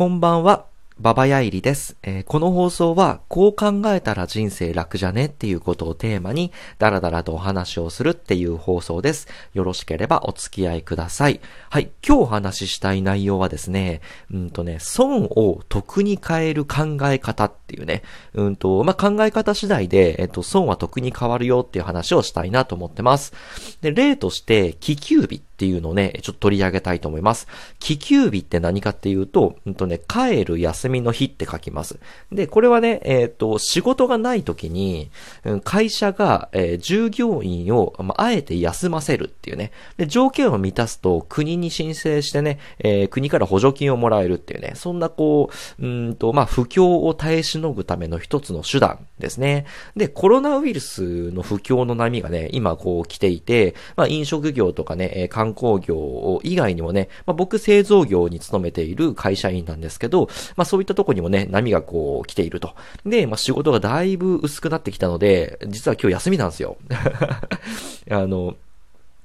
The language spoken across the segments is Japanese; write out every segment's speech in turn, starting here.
こんばんは。ババヤイリです、えーこの放送は、こう考えたら人生楽じゃねっていうことをテーマに、ダラダラとお話をするっていう放送です。よろしければお付き合いください。はい。今日お話ししたい内容はですね、うんとね、損を得に変える考え方っていうね、うんと、まあ、考え方次第で、えっと、損は得に変わるよっていう話をしたいなと思ってます。で、例として、気休日っていうのをね、ちょっと取り上げたいと思います。気休日って何かっていうと、うんとね、帰る休みの日って書きます。で、これはね、えっ、と、仕事がない時に、うん会社が、えー従業員を、まあ、あえて休ませるっていうね。で、条件を満たすと国に申請してね、えー国から補助金をもらえるっていうね、そんなこう、うんと、まあ、不況を耐えしのぐための一つの手段ですね。で、コロナウイルスの不況の波がね、今こう来ていて、まあ、飲食業とかね、えー観光業以外にもね、まあ、僕製造業に勤めている会社員なんですけど、まあ、そういったとこにもね、波がこう来ていると。で、まあ、仕事がだいぶ薄くなってきたので、実は今日休みなんですよ。あの、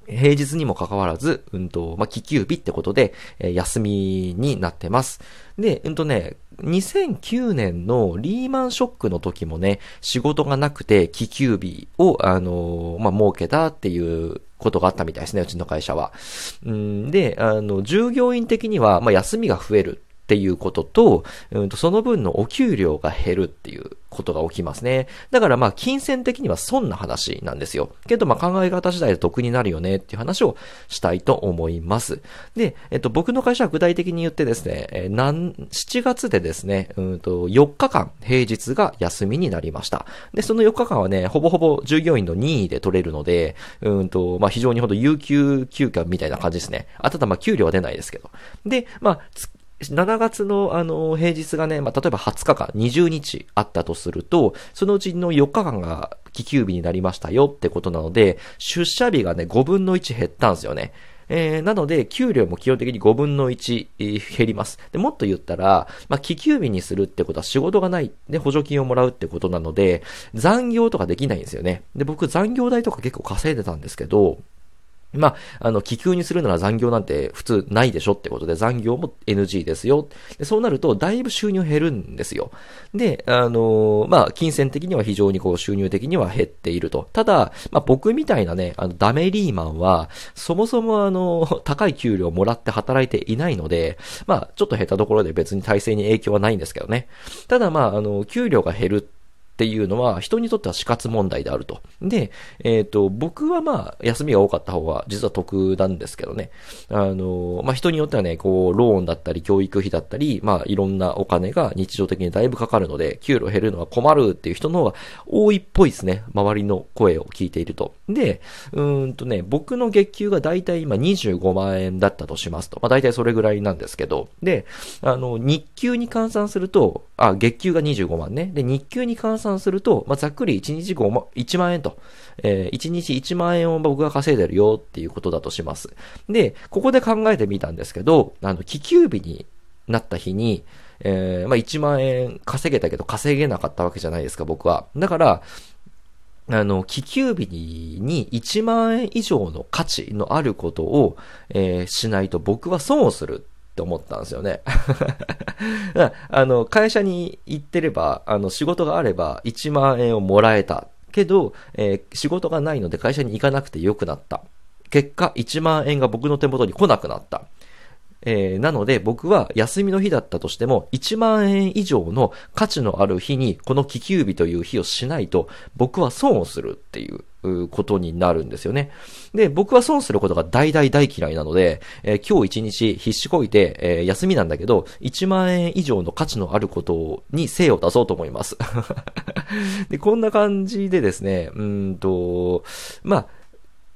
平日にもかかわらず、うんと、まあ、気休日ってことで、えー休みになってます。で、うんとね、2009年のリーマンショックの時もね、仕事がなくて、気休日を、あのーまあ、設けたっていうことがあったみたいですね、うちの会社は。うんで、あの、従業員的には、まあ、休みが増えるっていうことと、うん、その分のお給料が減るっていうことが起きますね。だからまあ、金銭的には損な話なんですよ。けどまあ、考え方次第で得になるよねっていう話をしたいと思います。で、えっと、僕の会社は具体的に言ってですね、えーなん、7月でですね、うんと、4日間、平日が休みになりました。で、その4日間はね、ほぼほぼ従業員の任意で取れるので、うんと、まあ、非常にほど有給休暇みたいな感じですね。あ、ただまあ、給料は出ないですけど。で、まあ、7月の、あの、平日がね、まあ、例えば20日間、20日あったとすると、そのうちの4日間が気休日になりましたよってことなので、出社日がね、5分の1減ったんですよね。えー、なので、給料も基本的に5分の1、減ります。で、もっと言ったら、まあ、気休日にするってことは仕事がない、で、補助金をもらうってことなので、残業とかできないんですよね。で、僕残業代とか結構稼いでたんですけど、まあ、あの、気休にするなら残業なんて普通ないでしょってことで残業も NG ですよ。でそうなると、だいぶ収入減るんですよ。で、あのまあ、金銭的には非常にこう収入的には減っていると。ただ、まあ、僕みたいなね、あの、ダメリーマンは、そもそもあの、高い給料をもらって働いていないので、まあ、ちょっと減ったところで別に体制に影響はないんですけどね。ただまあ、あの、給料が減るっていうのは人にとっては死活問題であると。で、えっ、と、僕はまあ、休みが多かった方が実は得なんですけどね。あの、まあ人によってはね、こう、ローンだったり、教育費だったり、まあいろんなお金が日常的にだいぶかかるので、給料減るのは困るっていう人の方が多いっぽいですね。周りの声を聞いていると。で、うんとね、僕の月給がだいたい今25万円だったとしますと。まあ大体それぐらいなんですけど。で、あの、日給に換算すると、あ、月給が25万ね。で、日給に換算算すると、まあざっくり1日5万、1万円と。えー、1日1万円を僕が稼いでるよっていうことだとします。で、ここで考えてみたんですけど、あの、気休日になった日に、えー、まあ1万円稼げたけど稼げなかったわけじゃないですか、僕は。だから、あの、気休日に1万円以上の価値のあることを、えーしないと僕は損をするって思ったんですよね。あの、会社に行ってれば、あの、仕事があれば1万円をもらえた。けど、えー仕事がないので会社に行かなくてよくなった。結果、1万円が僕の手元に来なくなった。えーなので僕は休みの日だったとしても1万円以上の価値のある日にこの気休日という日をしないと僕は損をするっていうことになるんですよね。で、僕は損することが大大大嫌いなので、えー今日一日必死こいて、えー休みなんだけど1万円以上の価値のあることに精を出そうと思います。で、こんな感じでですね、うんと、まあ、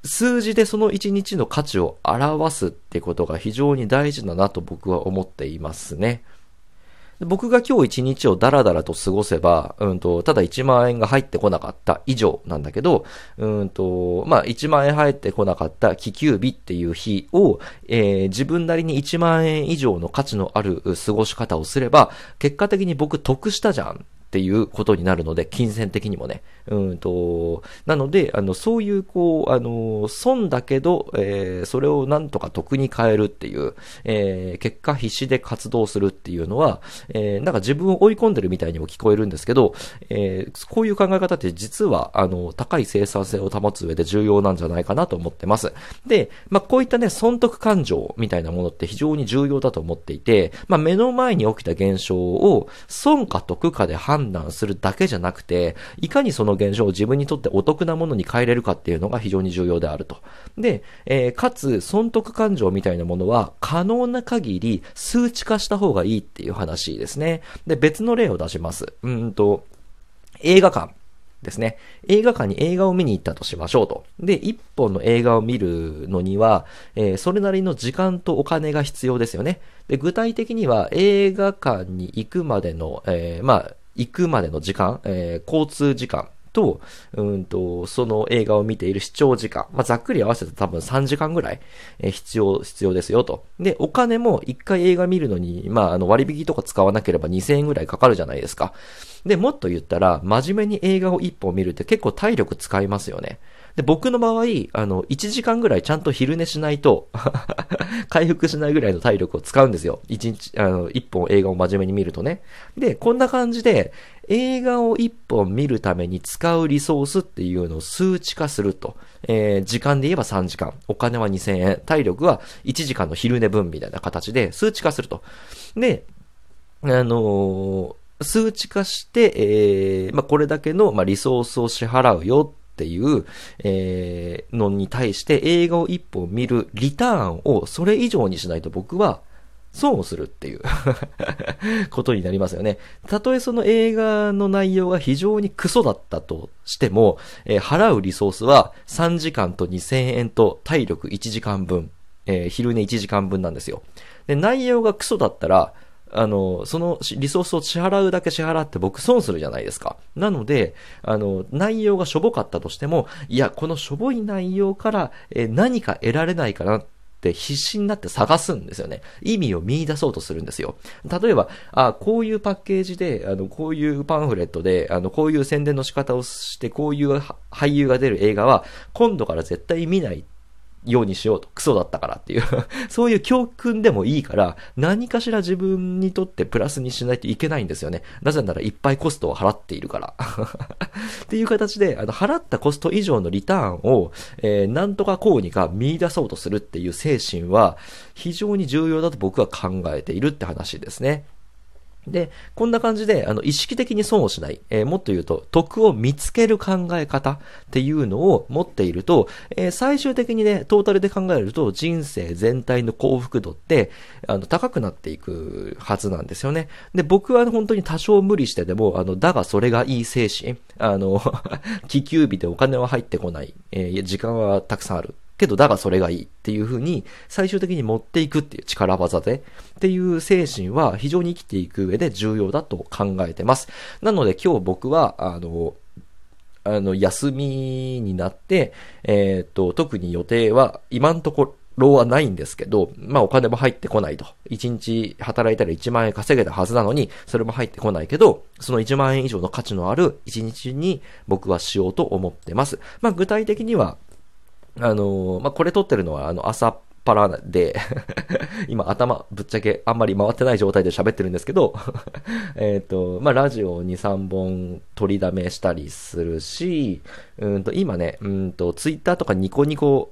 数字でその一日の価値を表すってことが非常に大事だなと僕は思っていますね。僕が今日一日をダラダラと過ごせば、うんと、ただ1万円が入ってこなかった以上なんだけど、うんと、まあ、1万円入ってこなかった気球日っていう日を、えー自分なりに1万円以上の価値のある過ごし方をすれば、結果的に僕得したじゃん。っていうことになるので、金銭的にもね。うんと、なので、あの、そういう、こう、あの、損だけど、えー、それをなんとか得に変えるっていう、えー、結果必死で活動するっていうのは、えー、なんか自分を追い込んでるみたいにも聞こえるんですけど、えー、こういう考え方って実は、あの、高い生産性を保つ上で重要なんじゃないかなと思ってます。で、まあ、こういったね、損得感情みたいなものって非常に重要だと思っていて、まあ、目の前に起きた現象を損か得かで判判断するだけじゃなくて、いかにその現象を自分にとってお得なものに変えれるかっていうのが非常に重要であると。で、えー、かつ、損得感情みたいなものは可能な限り数値化した方がいいっていう話ですね。で、別の例を出します。うんと、映画館。ですね。映画館に映画を見に行ったとしましょうと。で、一本の映画を見るのには、えー、それなりの時間とお金が必要ですよね。で、具体的には映画館に行くまでの、えー、まあ、行くまでの時間、えー、交通時間、と、うんと、その映画を見ている視聴時間。まあ、ざっくり合わせて多分3時間ぐらい、え必要、必要ですよと。で、お金も1回映画見るのに、まあ、あの割引とか使わなければ2000円ぐらいかかるじゃないですか。で、もっと言ったら、真面目に映画を1本見るって結構体力使いますよね。で、僕の場合、あの、1時間ぐらいちゃんと昼寝しないと 回復しないぐらいの体力を使うんですよ。1日、あの、1本映画を真面目に見るとね。で、こんな感じで、映画を1本見るために使うリソースっていうのを数値化すると。えー、時間で言えば3時間。お金は2000円。体力は1時間の昼寝分みたいな形で数値化すると。で、あのー数値化して、えー、まあ、これだけの、まあ、リソースを支払うよっていう、えー、のに対して映画を一本見るリターンをそれ以上にしないと僕は損をするっていう ことになりますよね。たとえその映画の内容が非常にクソだったとしても、えー、払うリソースは3時間と2000円と体力1時間分、えー、昼寝1時間分なんですよ。で、内容がクソだったら、あの、そのリソースを支払うだけ支払って僕損するじゃないですか。なので、あの、内容がしょぼかったとしても、いや、このしょぼい内容から、え何か得られないかなって必死になって探すんですよね。意味を見出そうとするんですよ。例えば、あこういうパッケージで、あの、こういうパンフレットで、あの、こういう宣伝の仕方をして、こういう俳優が出る映画は、今度から絶対見ないようにしようと。クソだったからっていう そういう教訓でもいいから、何かしら自分にとってプラスにしないといけないんですよね。なぜならいっぱいコストを払っているから っていう形で、あの、払ったコスト以上のリターンを、えー、なんとかこうにか見出そうとするっていう精神は、非常に重要だと僕は考えているって話ですね。で、こんな感じで、あの、意識的に損をしない、えー、もっと言うと、得を見つける考え方っていうのを持っていると、えー、最終的にね、トータルで考えると、人生全体の幸福度って、あの、高くなっていくはずなんですよね。で、僕は本当に多少無理してでも、あの、だがそれがいい精神、あの、気球日でお金は入ってこない、えー、時間はたくさんある。けど、だがそれがいいっていう風に、最終的に持っていくっていう力技で、っていう精神は非常に生きていく上で重要だと考えてます。なので今日僕は、あの、あの、休みになって、えっ、と、特に予定は今んところはないんですけど、まあお金も入ってこないと。1日働いたら1万円稼げたはずなのに、それも入ってこないけど、その1万円以上の価値のある1日に僕はしようと思ってます。まあ具体的には、あの、まあ、これ撮ってるのは、あの、朝っぱらで 今頭ぶっちゃけあんまり回ってない状態で喋ってるんですけど えっと、まあ、ラジオ2、3本取りだめしたりするし、うんと、今ね、うんと、ツイッターとかニコニコ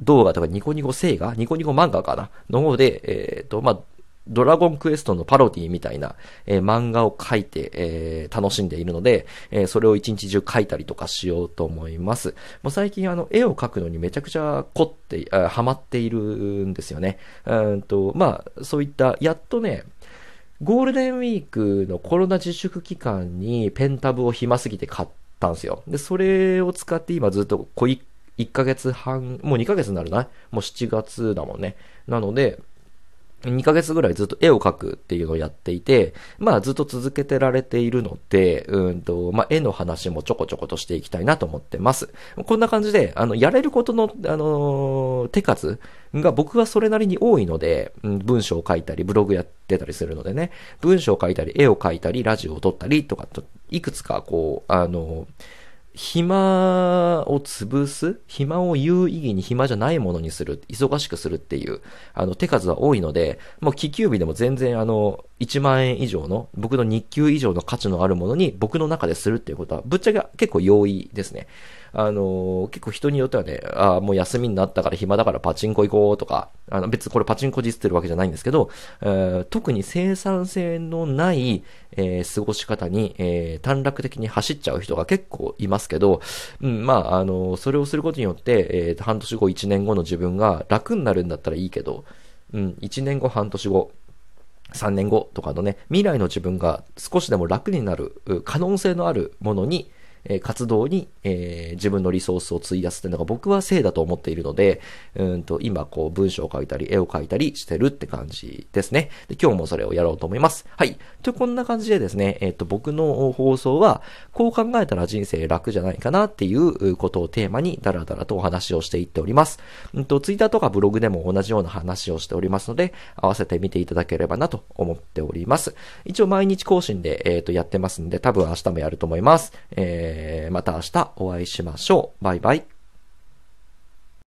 動画とかニコニコ星画ニコニコ漫画かなの方で、えっ、と、まあ、ドラゴンクエストのパロディみたいな、えー、漫画を描いて、えー、楽しんでいるので、えー、それを一日中描いたりとかしようと思います。もう最近あの、絵を描くのにめちゃくちゃ凝って、あハマっているんですよね。うんと、まあ、そういった、やっとね、ゴールデンウィークのコロナ自粛期間にペンタブを暇すぎて買ったんですよ。で、それを使って今ずっと小1 1ヶ月半、もう2ヶ月になるな。もう7月だもんね。なので、2ヶ月ぐらいずっと絵を描くっていうのをやっていて、まあずっと続けてられているので、うんと、まあ絵の話もちょこちょことしていきたいなと思ってます。こんな感じで、あの、やれることの、あのー、手数が僕はそれなりに多いので、うん、文章を書いたり、ブログやってたりするのでね、文章を書いたり、絵を描いたり、ラジオを撮ったりとかと、いくつかこう、あのー暇を潰す暇を有意義に暇じゃないものにする、忙しくするっていう、あの、手数は多いので、もう気球日でも全然あの、1万円以上の、僕の日給以上の価値のあるものに僕の中でするっていうことは、ぶっちゃけ結構容易ですね。あの、結構人によってはね、ああ、もう休みになったから暇だからパチンコ行こうとか、あの別にこれパチンコ実ってるわけじゃないんですけど、えー、特に生産性のない、えー、過ごし方に、えー、短絡的に走っちゃう人が結構いますけど、うん、まあ、あの、それをすることによって、えー、半年後、1年後の自分が楽になるんだったらいいけど、うん、1年後、半年後、3年後とかのね、未来の自分が少しでも楽になる可能性のあるものに、え活動に、えー、自分のリソースを費やすっていうのが僕は正だと思っているので、うんと、今こう文章を書いたり、絵を描いたりしてるって感じですね。で、今日もそれをやろうと思います。はい。と、こんな感じでですね、えっ、ー、と、僕の放送は、こう考えたら人生楽じゃないかなっていうことをテーマに、だらだらとお話をしていっております。うんと、ツイッターとかブログでも同じような話をしておりますので、合わせて見ていただければなと思っております。一応毎日更新で、えっ、ー、と、やってますんで、多分明日もやると思います。えーえー、また明日お会いしましょう。バイバイ。